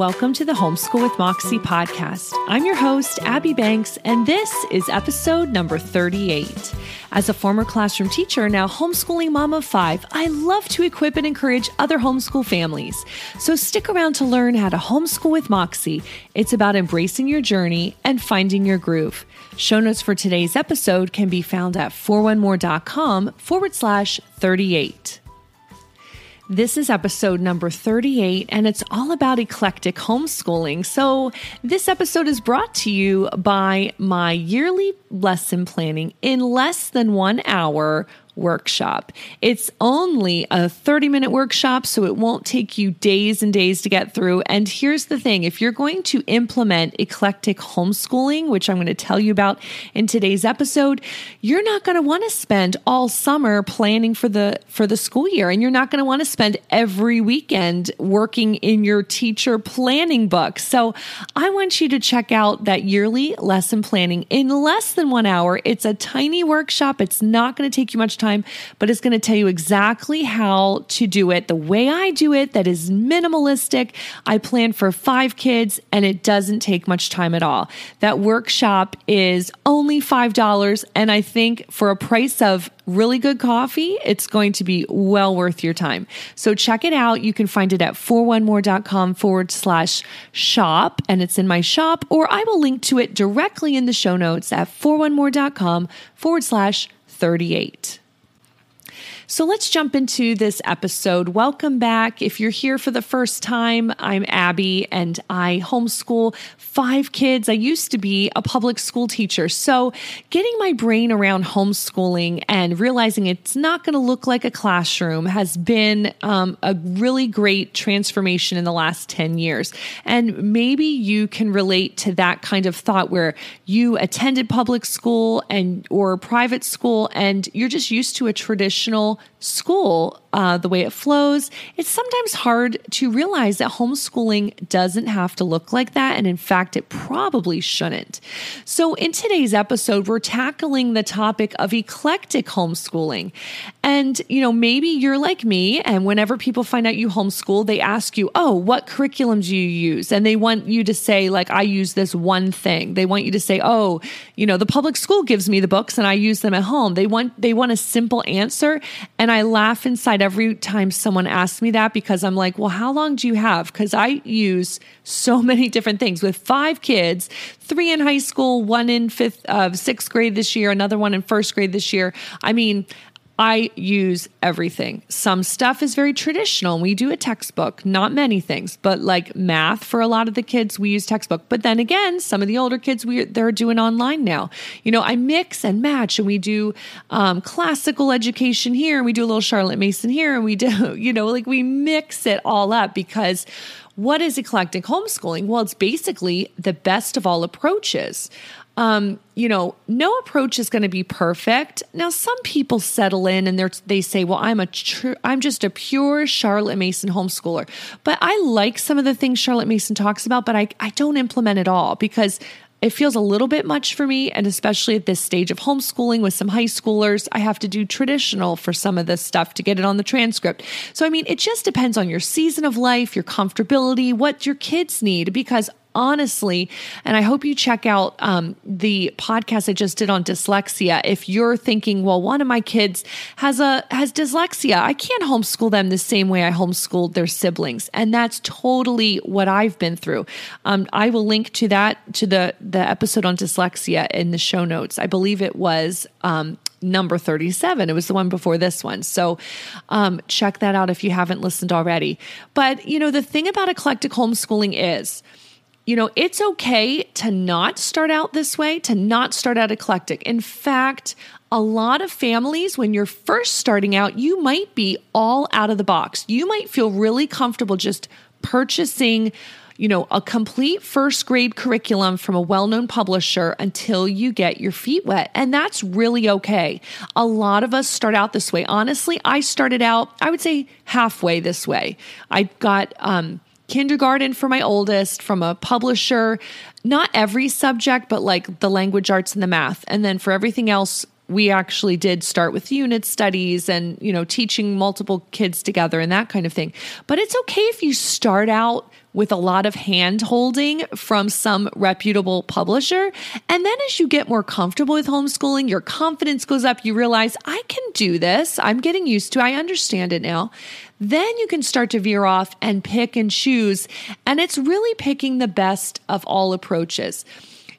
Welcome to the Homeschool with Moxie podcast. I'm your host, Abby Banks, and this is episode number 38. As a former classroom teacher, now homeschooling mom of five, I love to equip and encourage other homeschool families. So stick around to learn how to homeschool with Moxie. It's about embracing your journey and finding your groove. Show notes for today's episode can be found at 41more.com forward slash 38. This is episode number 38, and it's all about eclectic homeschooling. So, this episode is brought to you by my yearly lesson planning in less than one hour workshop. It's only a 30 minute workshop, so it won't take you days and days to get through. And here's the thing if you're going to implement eclectic homeschooling, which I'm going to tell you about in today's episode, you're not going to want to spend all summer planning for the for the school year and you're not going to want to spend every weekend working in your teacher planning book. So, I want you to check out that yearly lesson planning in less than 1 hour. It's a tiny workshop. It's not going to take you much time, but it's going to tell you exactly how to do it the way I do it, that is minimalistic. I plan for five kids and it doesn't take much time at all. That workshop is only $5. And I think for a price of really good coffee, it's going to be well worth your time. So check it out. You can find it at 41more.com forward slash shop, and it's in my shop, or I will link to it directly in the show notes at 41more.com forward slash 38. So let's jump into this episode. Welcome back. If you're here for the first time, I'm Abby and I homeschool five kids. I used to be a public school teacher. So getting my brain around homeschooling and realizing it's not going to look like a classroom has been um, a really great transformation in the last 10 years. And maybe you can relate to that kind of thought where you attended public school and or private school and you're just used to a traditional school, uh, the way it flows, it's sometimes hard to realize that homeschooling doesn't have to look like that. And in fact, it probably shouldn't. So, in today's episode, we're tackling the topic of eclectic homeschooling. And, you know, maybe you're like me, and whenever people find out you homeschool, they ask you, Oh, what curriculum do you use? And they want you to say, like, I use this one thing. They want you to say, Oh, you know, the public school gives me the books and I use them at home. They want, they want a simple answer. And I laugh inside every time someone asks me that because I'm like, well, how long do you have? Because I use so many different things with five kids, three in high school, one in fifth, uh, sixth grade this year, another one in first grade this year. I mean, I use everything. Some stuff is very traditional. We do a textbook, not many things, but like math for a lot of the kids, we use textbook. But then again, some of the older kids, we they're doing online now. You know, I mix and match, and we do um, classical education here, and we do a little Charlotte Mason here, and we do, you know, like we mix it all up because what is eclectic homeschooling? Well, it's basically the best of all approaches um, you know, no approach is going to be perfect. Now, some people settle in and they're, they say, "Well, I'm a tr- I'm just a pure Charlotte Mason homeschooler." But I like some of the things Charlotte Mason talks about, but I I don't implement it all because it feels a little bit much for me. And especially at this stage of homeschooling with some high schoolers, I have to do traditional for some of this stuff to get it on the transcript. So, I mean, it just depends on your season of life, your comfortability, what your kids need, because honestly, and I hope you check out um, the podcast I just did on dyslexia. If you're thinking, well, one of my kids has a has dyslexia, I can't homeschool them the same way I homeschooled their siblings, and that's totally what I've been through. Um, I will link to that to the the episode on dyslexia in the show notes. I believe it was. Um, number 37. It was the one before this one. So um, check that out if you haven't listened already. But, you know, the thing about eclectic homeschooling is you know, it's okay to not start out this way, to not start out eclectic. In fact, a lot of families, when you're first starting out, you might be all out of the box. You might feel really comfortable just purchasing you know, a complete first grade curriculum from a well known publisher until you get your feet wet. And that's really okay. A lot of us start out this way. Honestly, I started out, I would say, halfway this way. I got, um, kindergarten for my oldest from a publisher, not every subject, but like the language arts and the math. And then for everything else, we actually did start with unit studies and you know teaching multiple kids together and that kind of thing but it's okay if you start out with a lot of hand holding from some reputable publisher. And then as you get more comfortable with homeschooling your confidence goes up. You realize i can do this. I'm getting used to i understand it now. Then you can start to veer off and pick and choose. And it's really picking the best of all approaches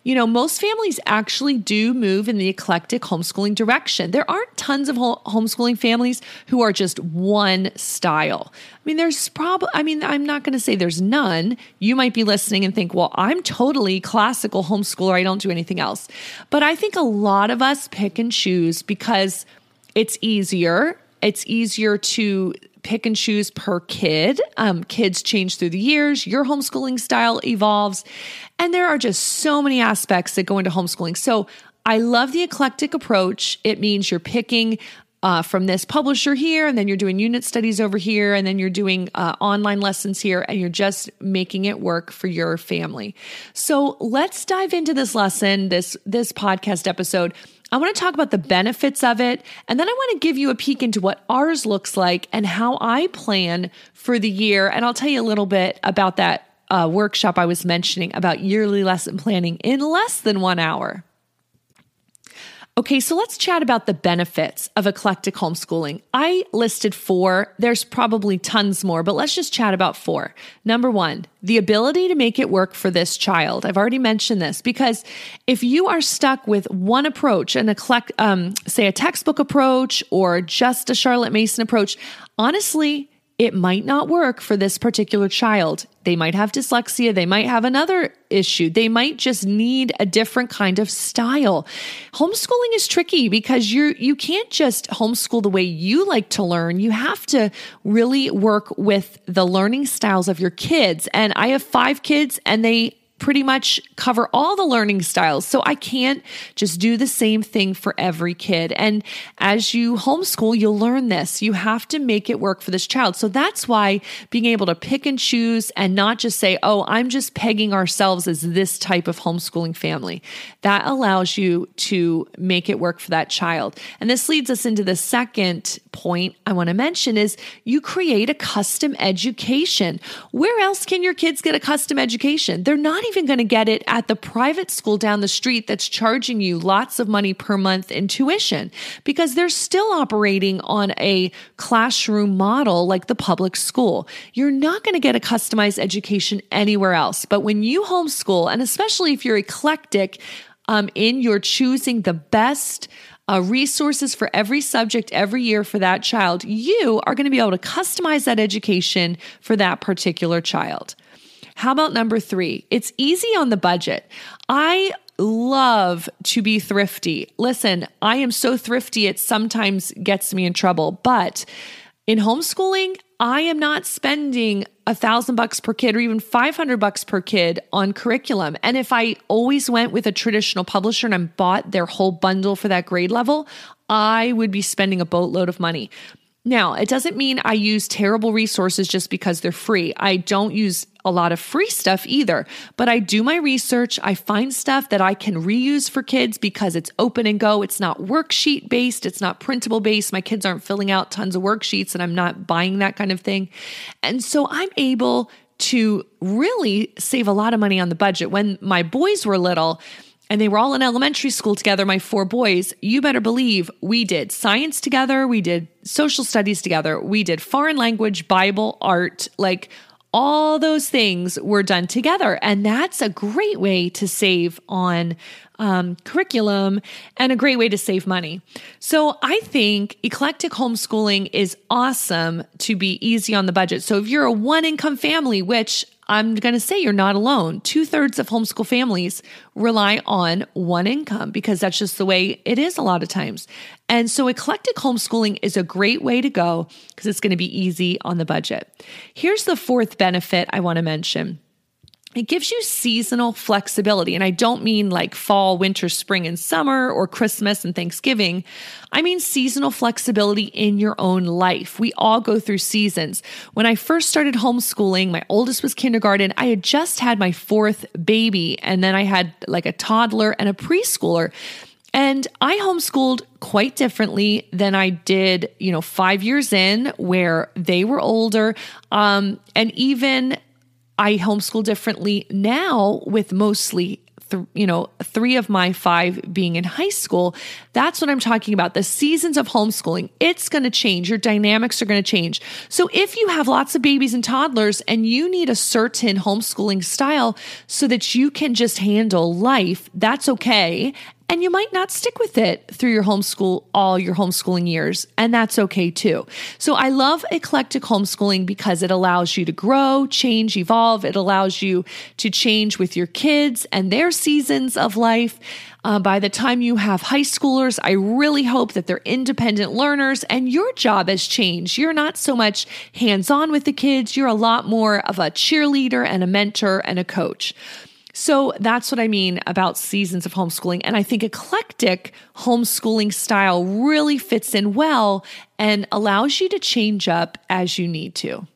you know, most families actually do move in the eclectic homeschooling direction. There aren't tons of homeschooling families who are just one style. I mean, there's probably, I mean, I'm not going to say there's none. You might be listening and think, well, I'm totally classical homeschooler. I don't do anything else. But I think a lot of us pick and choose because it's easier. It's easier to pick and choose per kid. Um, kids change through the years, your homeschooling style evolves, and there are just so many aspects that go into homeschooling. So I love the eclectic approach. It means you're picking uh, from this publisher here, and then you're doing unit studies over here, and then you're doing uh, online lessons here, and you're just making it work for your family. So let's dive into this lesson, this this podcast episode. I want to talk about the benefits of it. And then I want to give you a peek into what ours looks like and how I plan for the year. And I'll tell you a little bit about that uh, workshop I was mentioning about yearly lesson planning in less than one hour. Okay, so let's chat about the benefits of eclectic homeschooling. I listed four. There's probably tons more, but let's just chat about four. Number one, the ability to make it work for this child. I've already mentioned this because if you are stuck with one approach, an eclectic, um, say a textbook approach or just a Charlotte Mason approach, honestly, it might not work for this particular child. They might have dyslexia. They might have another issue. They might just need a different kind of style. Homeschooling is tricky because you you can't just homeschool the way you like to learn. You have to really work with the learning styles of your kids. And I have 5 kids and they pretty much cover all the learning styles. So I can't just do the same thing for every kid. And as you homeschool, you'll learn this. You have to make it work for this child. So that's why being able to pick and choose and not just say, oh, I'm just pegging ourselves as this type of homeschooling family, that allows you to make it work for that child. And this leads us into the second point I want to mention is you create a custom education. Where else can your kids get a custom education? They're not even going to get it at the private school down the street that's charging you lots of money per month in tuition because they're still operating on a classroom model like the public school. You're not going to get a customized education anywhere else. But when you homeschool, and especially if you're eclectic, um, in your choosing the best uh, resources for every subject every year for that child, you are going to be able to customize that education for that particular child. How about number three? It's easy on the budget. I love to be thrifty. Listen, I am so thrifty, it sometimes gets me in trouble. But in homeschooling, I am not spending a thousand bucks per kid or even 500 bucks per kid on curriculum. And if I always went with a traditional publisher and I bought their whole bundle for that grade level, I would be spending a boatload of money. Now, it doesn't mean I use terrible resources just because they're free. I don't use a lot of free stuff either, but I do my research. I find stuff that I can reuse for kids because it's open and go. It's not worksheet based, it's not printable based. My kids aren't filling out tons of worksheets and I'm not buying that kind of thing. And so I'm able to really save a lot of money on the budget. When my boys were little, and they were all in elementary school together, my four boys, you better believe we did science together, we did social studies together, we did foreign language, Bible, art, like all those things were done together. And that's a great way to save on um, curriculum and a great way to save money. So I think eclectic homeschooling is awesome to be easy on the budget. So if you're a one income family, which I'm going to say you're not alone. Two thirds of homeschool families rely on one income because that's just the way it is a lot of times. And so eclectic homeschooling is a great way to go because it's going to be easy on the budget. Here's the fourth benefit I want to mention it gives you seasonal flexibility. And I don't mean like fall, winter, spring, and summer or Christmas and Thanksgiving. I mean seasonal flexibility in your own life. We all go through seasons. When I first started homeschooling, my oldest was kindergarten. I had just had my fourth baby, and then I had like a toddler and a preschooler. And I homeschooled quite differently than I did, you know, five years in, where they were older. Um, and even I homeschool differently now with mostly you know, three of my five being in high school. That's what I'm talking about. The seasons of homeschooling, it's going to change. Your dynamics are going to change. So if you have lots of babies and toddlers and you need a certain homeschooling style so that you can just handle life, that's okay. And you might not stick with it through your homeschool, all your homeschooling years. And that's okay too. So I love eclectic homeschooling because it allows you to grow, change, evolve. It allows you to change with your kids and their seasons of life. Uh, by the time you have high schoolers, I really hope that they're independent learners and your job has changed. You're not so much hands on with the kids, you're a lot more of a cheerleader and a mentor and a coach. So that's what I mean about seasons of homeschooling. And I think eclectic homeschooling style really fits in well and allows you to change up as you need to.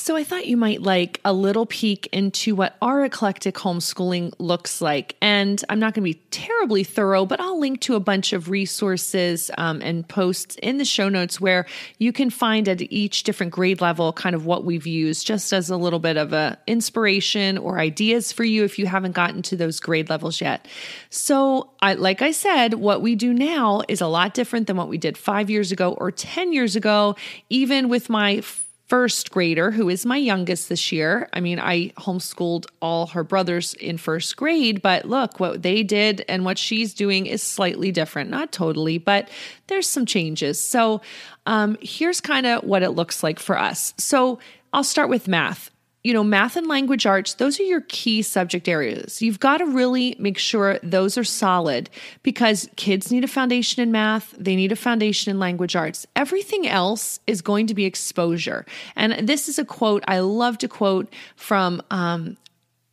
So, I thought you might like a little peek into what our eclectic homeschooling looks like. And I'm not going to be terribly thorough, but I'll link to a bunch of resources um, and posts in the show notes where you can find at each different grade level kind of what we've used, just as a little bit of a inspiration or ideas for you if you haven't gotten to those grade levels yet. So, I, like I said, what we do now is a lot different than what we did five years ago or 10 years ago, even with my first grader, who is my youngest this year. I mean, I homeschooled all her brothers in first grade, but look, what they did and what she's doing is slightly different. Not totally, but there's some changes. So um, here's kind of what it looks like for us. So I'll start with math you know, math and language arts, those are your key subject areas. You've got to really make sure those are solid because kids need a foundation in math, they need a foundation in language arts. Everything else is going to be exposure. And this is a quote I love to quote from um,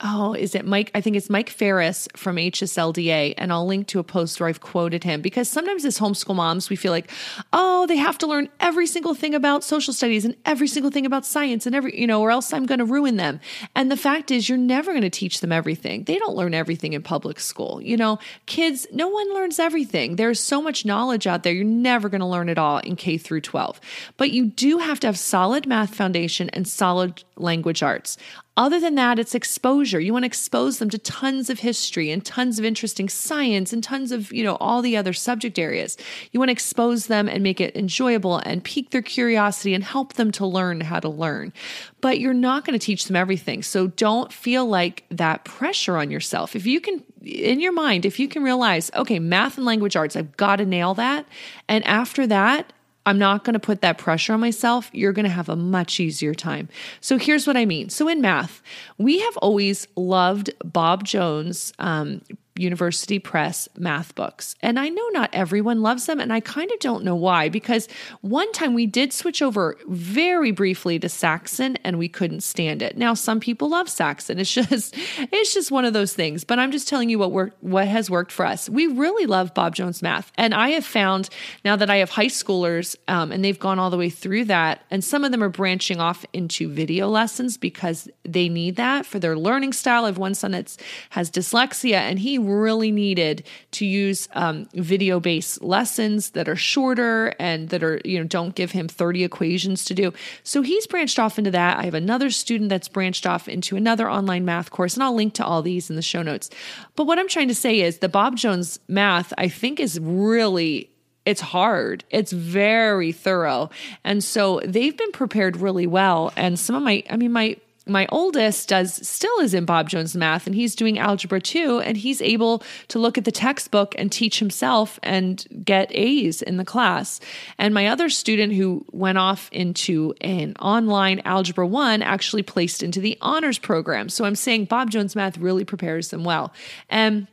oh, is it Mike? I think it's Mike Farris from HSLDA. And I'll link to a post where I've quoted him because sometimes as homeschool moms, we feel like, oh, they have to learn every single thing about social studies and every single thing about science and every, you know, or else I'm going to ruin them. And the fact is, you're never going to teach them everything. They don't learn everything in public school. You know, kids, no one learns everything. There's so much knowledge out there. You're never going to learn it all in K through 12. But you do have to have solid math foundation and solid language arts. Other than that, it's exposure. You want to expose them to tons of history and tons of interesting science and tons of, you know, all the other subject areas. You want to expose them and make it enjoyable and pique their curiosity and help them to learn how to learn. But you're not going to teach them everything. So don't feel like that pressure on yourself. If you can, in your mind, if you can realize, okay, math and language arts, I've got to nail that. And after that, I'm not going to put that pressure on myself. You're going to have a much easier time. So here's what I mean. So in math, we have always loved Bob Jones' um, University Press math books. And I know not everyone loves them, and I kind of don't know why, because one time we did switch over very briefly to Saxon and we couldn't stand it. Now, some people love Saxon. It's just it's just one of those things. But I'm just telling you what worked what has worked for us. We really love Bob Jones math. And I have found now that I have high schoolers um, and they've gone all the way through that, and some of them are branching off into video lessons because they need that for their learning style. I have one son that has dyslexia and he really needed to use um, video based lessons that are shorter and that are, you know, don't give him 30 equations to do. So he's branched off into that. I have another student that's branched off into another online math course, and I'll link to all these in the show notes. But what I'm trying to say is the Bob Jones math, I think, is really it's hard. It's very thorough. And so they've been prepared really well. And some of my, I mean, my my oldest does still is in Bob Jones math and he's doing algebra too and he's able to look at the textbook and teach himself and get A's in the class. And my other student who went off into an online algebra 1 actually placed into the honors program. So I'm saying Bob Jones math really prepares them well. And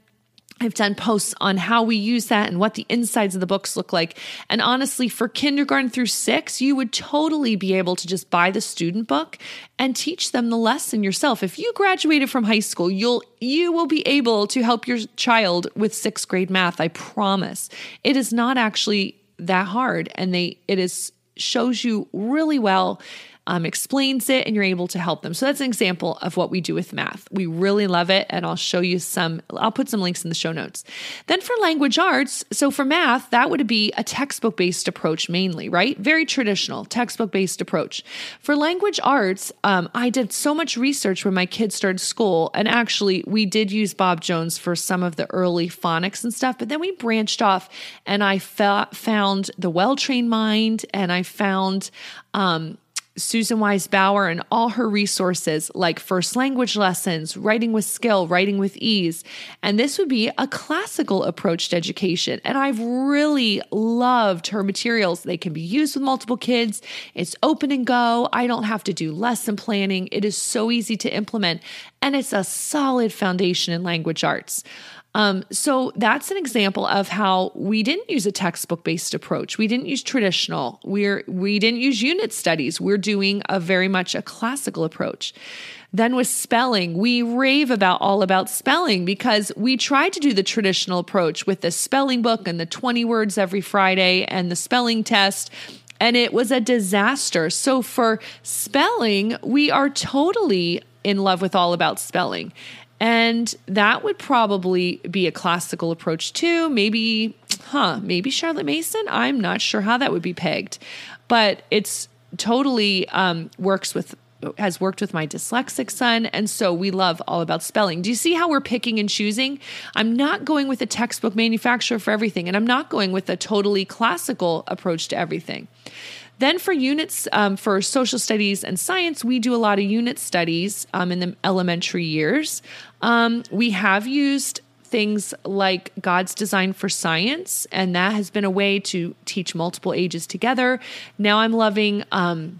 I've done posts on how we use that and what the insides of the books look like. And honestly, for kindergarten through six, you would totally be able to just buy the student book and teach them the lesson yourself. If you graduated from high school, you'll you will be able to help your child with sixth grade math. I promise. It is not actually that hard, and they it is shows you really well um, explains it, and you're able to help them. So that's an example of what we do with math. We really love it, and I'll show you some, I'll put some links in the show notes. Then for language arts, so for math, that would be a textbook based approach mainly, right? Very traditional textbook based approach. For language arts, um, I did so much research when my kids started school, and actually, we did use Bob Jones for some of the early phonics and stuff, but then we branched off and I fa- found the well trained mind and I found um, Susan Wise Bauer and all her resources like first language lessons, writing with skill, writing with ease. And this would be a classical approach to education. And I've really loved her materials. They can be used with multiple kids. It's open and go. I don't have to do lesson planning. It is so easy to implement. And it's a solid foundation in language arts. Um, so that's an example of how we didn't use a textbook based approach. We didn't use traditional. We're we didn't use unit studies. We're doing a very much a classical approach. Then with spelling, we rave about all about spelling because we tried to do the traditional approach with the spelling book and the 20 words every Friday and the spelling test and it was a disaster. So for spelling, we are totally in love with all about spelling. And that would probably be a classical approach too. Maybe, huh, maybe Charlotte Mason. I'm not sure how that would be pegged, but it's totally um, works with has worked with my dyslexic son and so we love all about spelling. Do you see how we're picking and choosing? I'm not going with a textbook manufacturer for everything and I'm not going with a totally classical approach to everything. Then for units um, for social studies and science, we do a lot of unit studies um, in the elementary years. Um, we have used things like God's Design for Science, and that has been a way to teach multiple ages together. Now I'm loving um,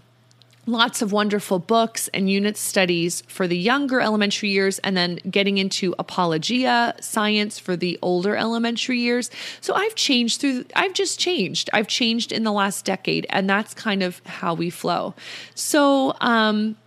lots of wonderful books and unit studies for the younger elementary years and then getting into apologia science for the older elementary years. So i've changed through i've just changed. I've changed in the last decade and that's kind of how we flow. So um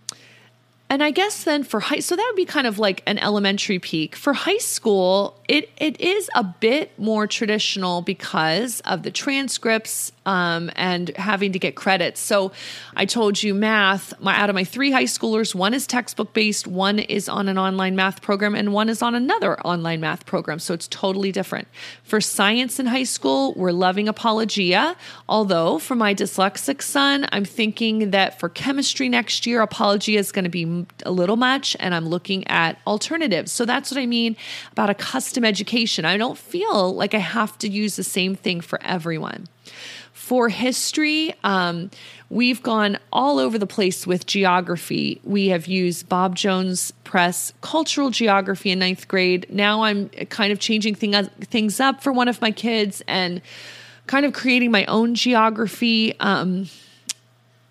and I guess then for high, so that would be kind of like an elementary peak. For high school, it it is a bit more traditional because of the transcripts um, and having to get credits. So I told you math. My out of my three high schoolers, one is textbook based, one is on an online math program, and one is on another online math program. So it's totally different. For science in high school, we're loving Apologia. Although for my dyslexic son, I'm thinking that for chemistry next year, Apologia is going to be a little much, and I'm looking at alternatives. So that's what I mean about a custom education. I don't feel like I have to use the same thing for everyone. For history, um, we've gone all over the place with geography. We have used Bob Jones Press cultural geography in ninth grade. Now I'm kind of changing thing, things up for one of my kids and kind of creating my own geography. Um,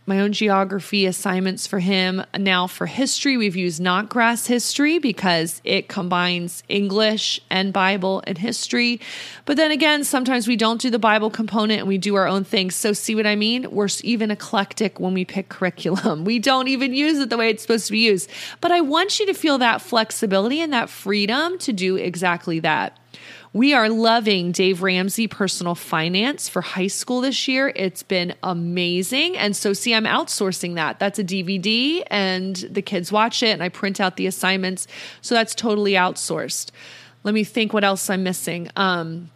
my own geography assignments for him. Now, for history, we've used Notgrass History because it combines English and Bible and history. But then again, sometimes we don't do the Bible component and we do our own thing. So, see what I mean? We're even eclectic when we pick curriculum. We don't even use it the way it's supposed to be used. But I want you to feel that flexibility and that freedom to do exactly that. We are loving Dave Ramsey personal finance for high school this year. It's been amazing. And so, see, I'm outsourcing that. That's a DVD, and the kids watch it, and I print out the assignments. So, that's totally outsourced. Let me think what else I'm missing. Um,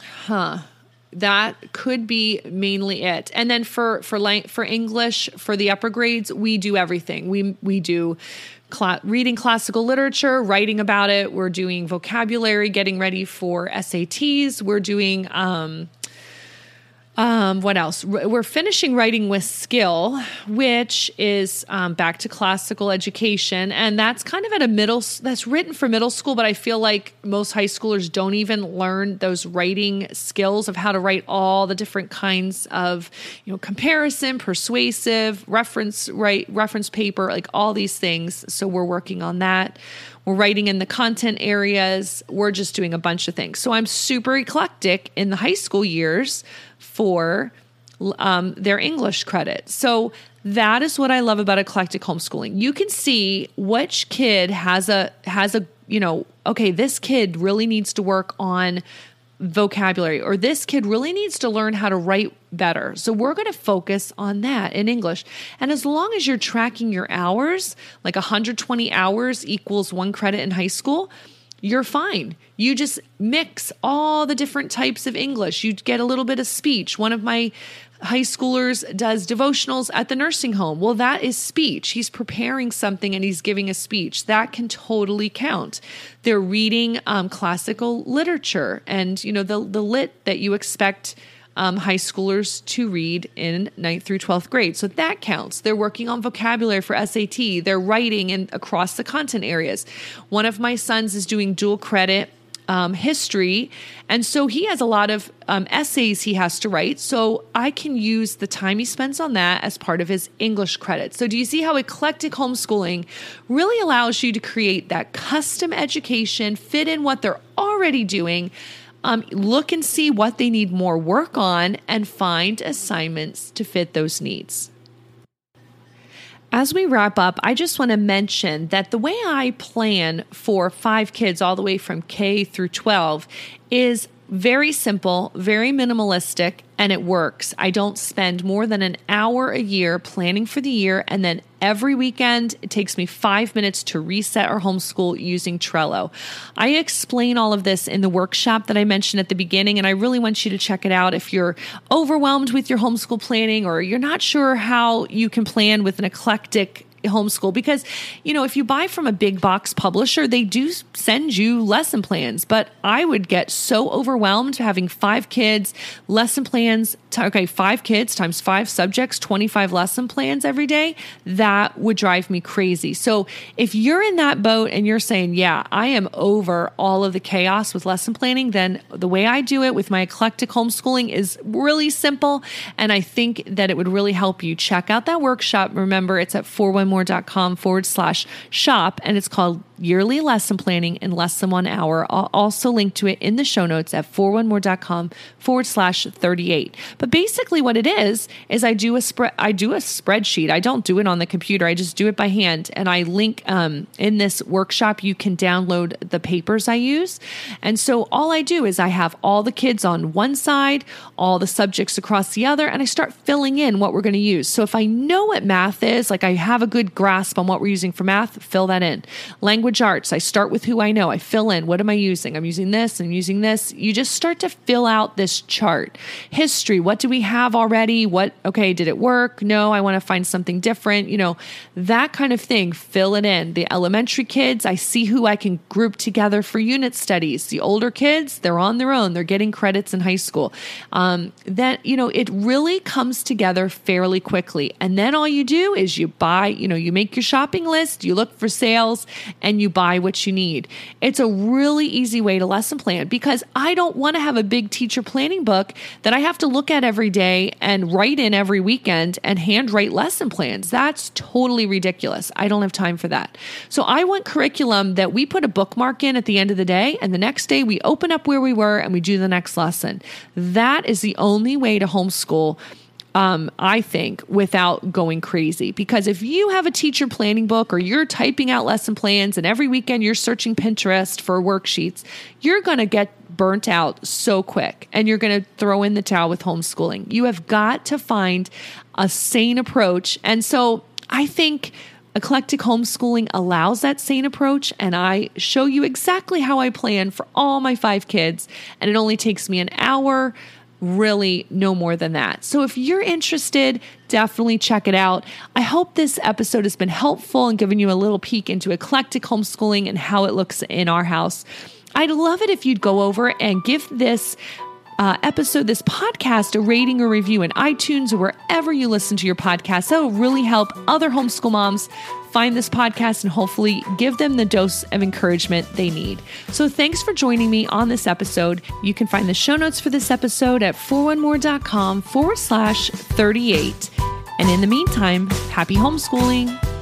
huh that could be mainly it and then for for for english for the upper grades we do everything we we do cl- reading classical literature, writing about it. We're doing vocabulary, getting ready for SATs. We're doing um, Um, what else? We're finishing writing with skill, which is um, back to classical education, and that's kind of at a middle. That's written for middle school, but I feel like most high schoolers don't even learn those writing skills of how to write all the different kinds of, you know, comparison, persuasive, reference, write reference paper, like all these things. So we're working on that. We're writing in the content areas. We're just doing a bunch of things. So I'm super eclectic in the high school years for um, their English credit. So that is what I love about eclectic homeschooling. You can see which kid has a has a you know okay this kid really needs to work on vocabulary or this kid really needs to learn how to write better. So we're going to focus on that in English. And as long as you're tracking your hours, like 120 hours equals one credit in high school, you're fine. You just mix all the different types of English. You get a little bit of speech. One of my high schoolers does devotionals at the nursing home. Well, that is speech. He's preparing something and he's giving a speech. That can totally count. They're reading um, classical literature and, you know, the, the lit that you expect um, high schoolers to read in 9th through 12th grade. So that counts. They're working on vocabulary for SAT. They're writing in across the content areas. One of my sons is doing dual credit um, history. And so he has a lot of um, essays he has to write. So I can use the time he spends on that as part of his English credit. So do you see how eclectic homeschooling really allows you to create that custom education, fit in what they're already doing? Um, look and see what they need more work on and find assignments to fit those needs. As we wrap up, I just want to mention that the way I plan for five kids all the way from K through 12 is very simple, very minimalistic, and it works. I don't spend more than an hour a year planning for the year, and then every weekend it takes me five minutes to reset our homeschool using Trello. I explain all of this in the workshop that I mentioned at the beginning, and I really want you to check it out if you're overwhelmed with your homeschool planning or you're not sure how you can plan with an eclectic homeschool because you know if you buy from a big box publisher they do send you lesson plans. But i would get so overwhelmed having five kids lesson plans okay five kids times five subjects 25 lesson plans every day. That would drive me crazy. So if you're in that boat and you're saying yeah i am over all of the chaos with lesson planning then the way i do it with my eclectic homeschooling is really simple. And i think that it would really help you check out that workshop. Remember it's at 411 more.com forward slash shop, and it's called Yearly Lesson Planning in Less Than One Hour. I'll also link to it in the show notes at 411more.com forward slash 38. But basically, what it is, is I do a spread, I do a spreadsheet. I don't do it on the computer, I just do it by hand. And I link um, in this workshop, you can download the papers I use. And so all I do is I have all the kids on one side, all the subjects across the other, and I start filling in what we're going to use. So if I know what math is, like I have a good good grasp on what we're using for math, fill that in. Language arts, I start with who I know. I fill in what am I using? I'm using this I'm using this. You just start to fill out this chart. History, what do we have already? What, okay, did it work? No, I want to find something different. You know, that kind of thing, fill it in. The elementary kids, I see who I can group together for unit studies. The older kids, they're on their own, they're getting credits in high school. Um, you know, it really comes together fairly quickly. And then all you do is you buy, you know, know, you make your shopping list, you look for sales, and you buy what you need. It's a really easy way to lesson plan because I don't want to have a big teacher planning book that I have to look at every day and write in every weekend and handwrite lesson plans. That's totally ridiculous. I don't have time for that. So I want curriculum that we put a bookmark in at the end of the day, and the next day we open up where we were and we do the next lesson. That is the only way to homeschool um, I think, without going crazy. Because if you have a teacher planning book or you're typing out lesson plans and every weekend you're searching Pinterest for worksheets, you're going to get burnt out so quick and you're going to throw in the towel with homeschooling. You have got to find a sane approach. And so I think eclectic homeschooling allows that sane approach. And I show you exactly how I plan for all my five kids. And it only takes me an hour really no more than that. So if you're interested, definitely check it out. I hope this episode has been helpful and given you a little peek into eclectic homeschooling and how it looks in our house. I'd love it if you'd go over and give this uh, episode, this podcast, a rating or review in iTunes or wherever you listen to your podcast. That will really help other homeschool moms find this podcast and hopefully give them the dose of encouragement they need. So thanks for joining me on this episode. You can find the show notes for this episode at 41more.com forward slash 38. And in the meantime, happy homeschooling.